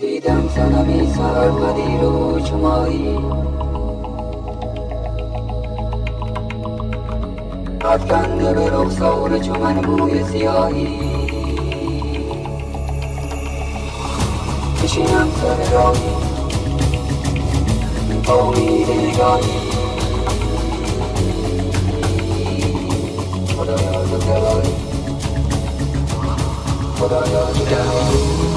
دیدم سنمی سرودی رو چمایی افکنده به رخسار چمن بوی سیاهی کشینم سر راهی. با امید نگاهی خدایا تو دلاری خدایا تو دلاری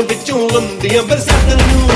ਵਿੱਚੋਂ ਗਮ ਦੀਆਂ ਬਰਸਾਤਾਂ ਨੂੰ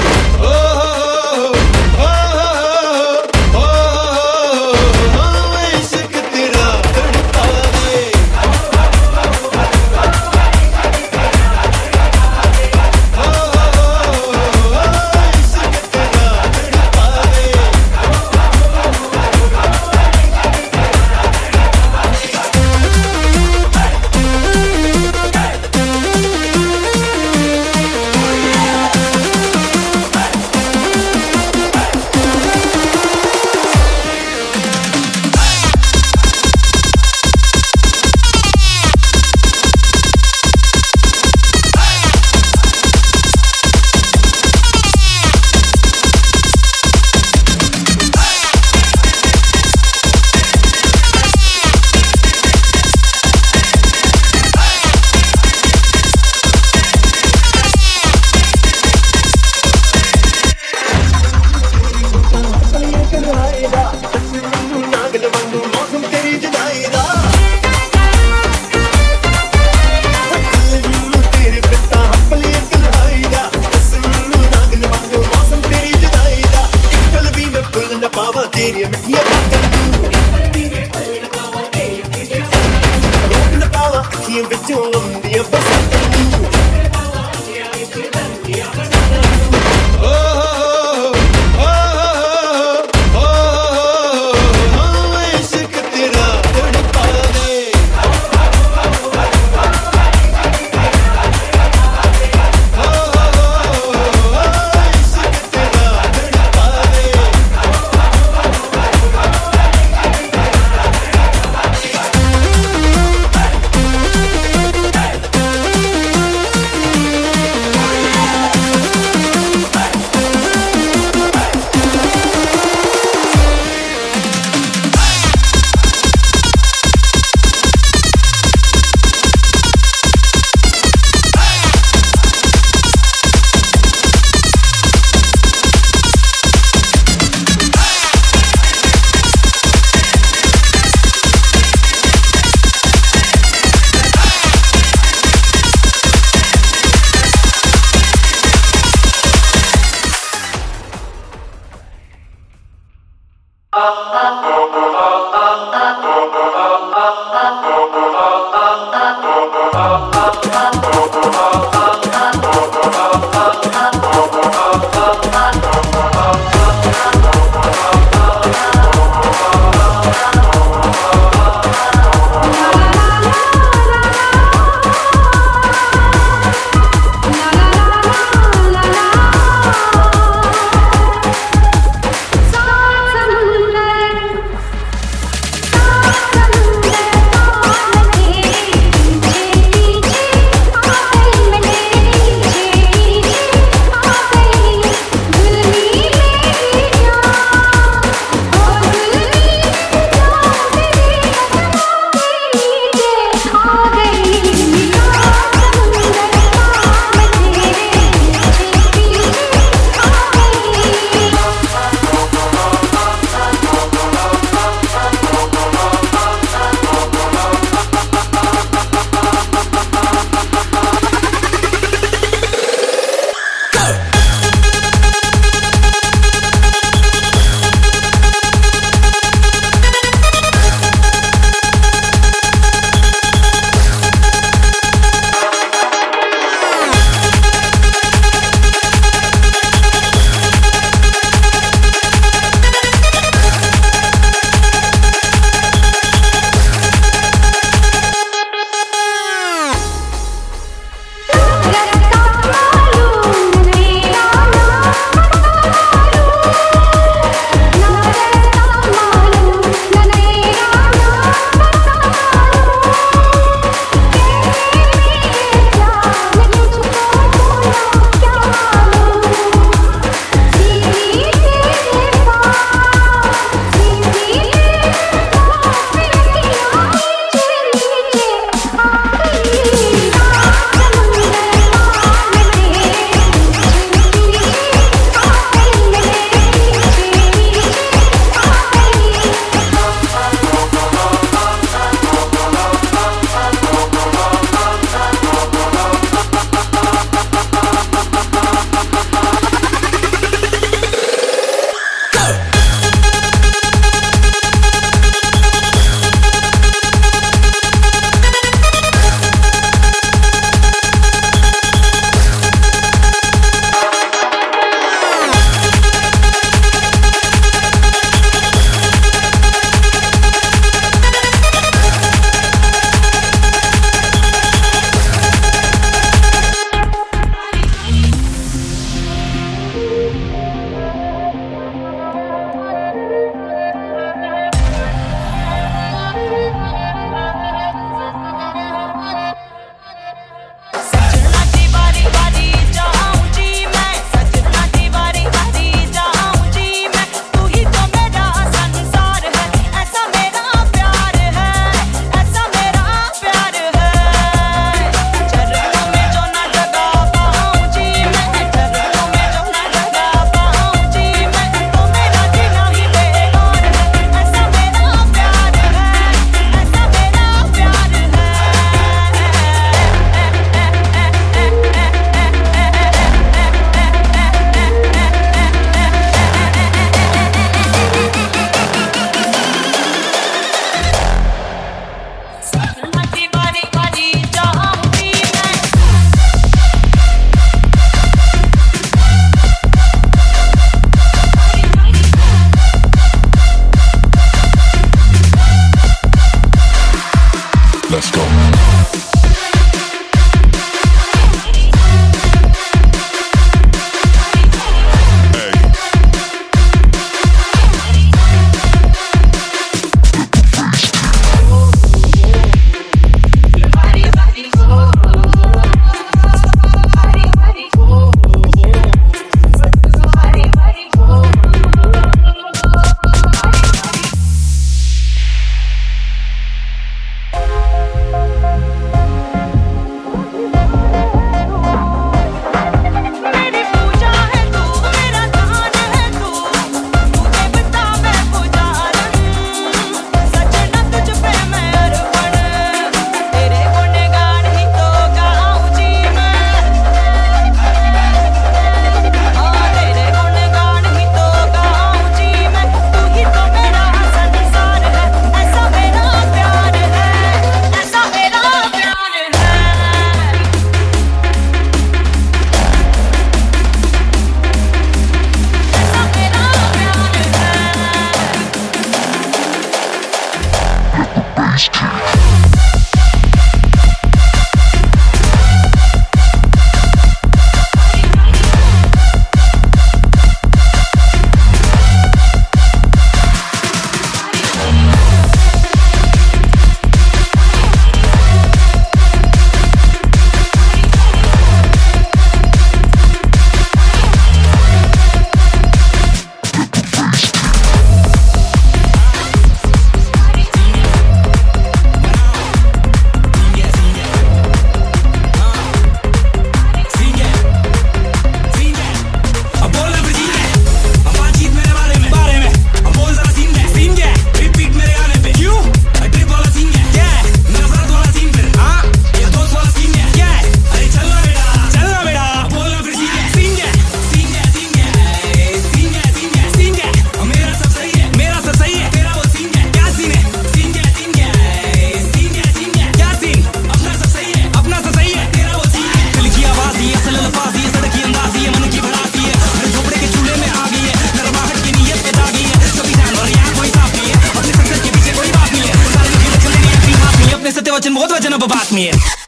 me in.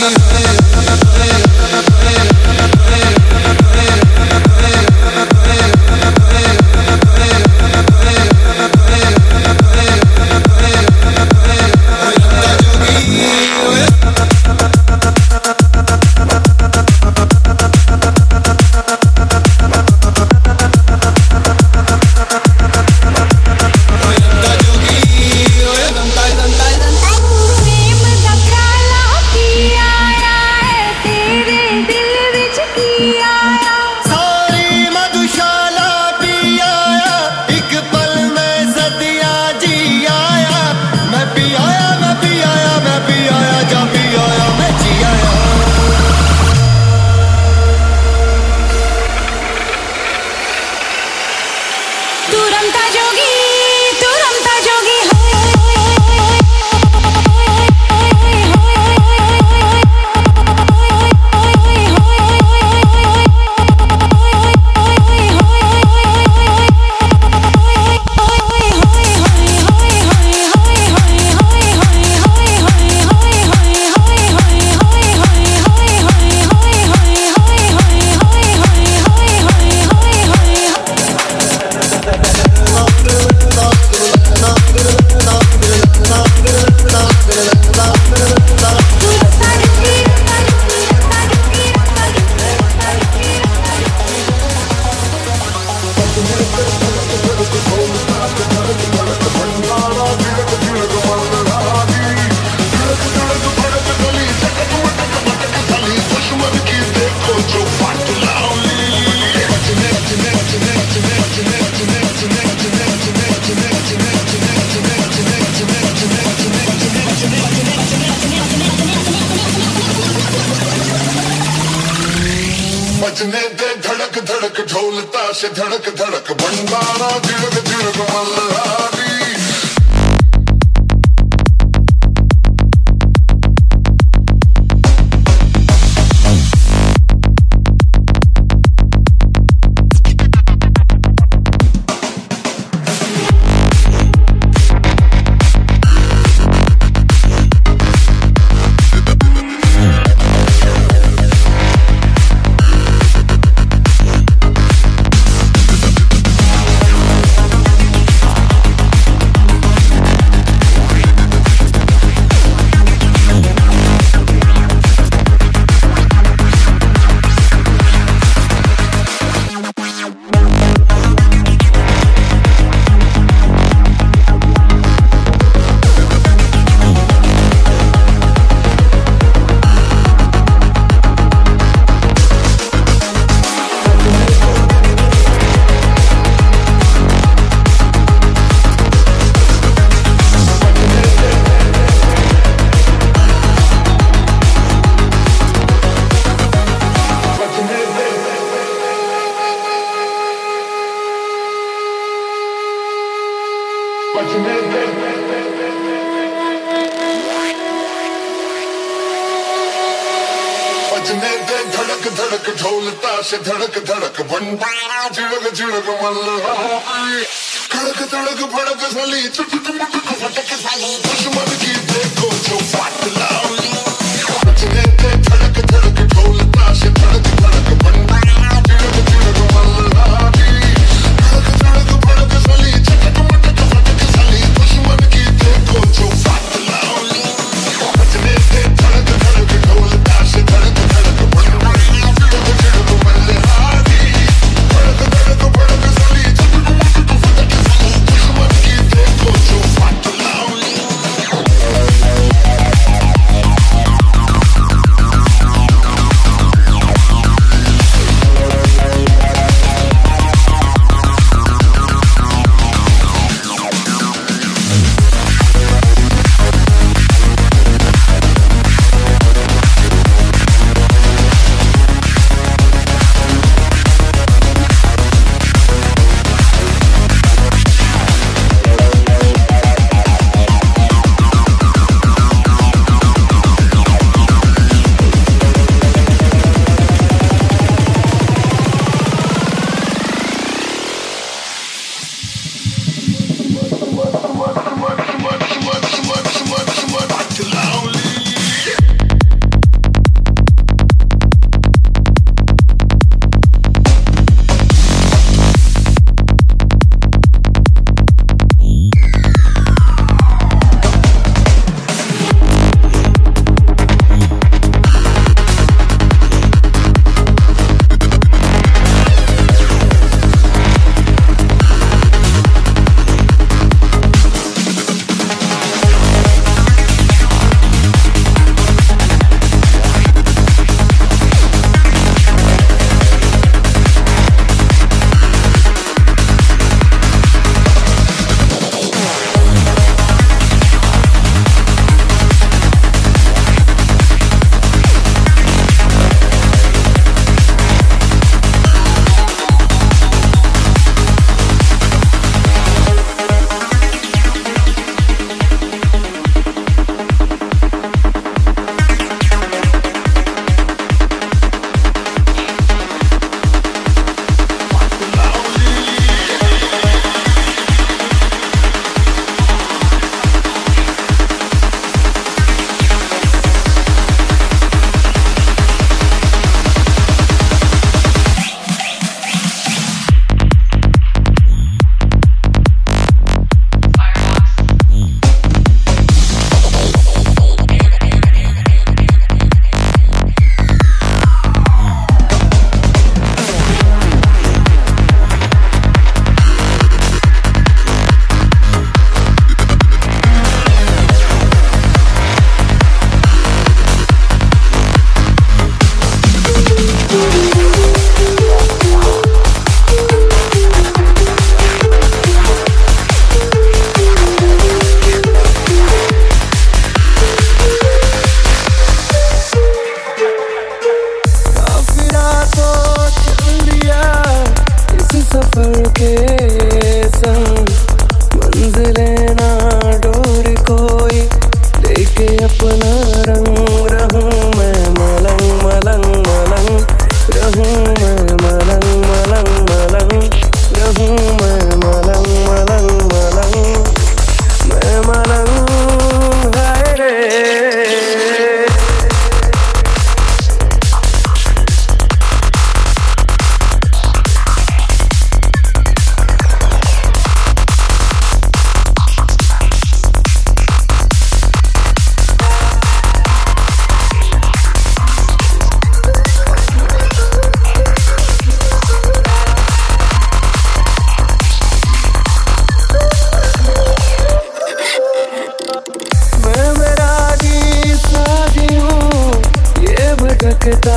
no, no, no, no, no.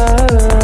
love.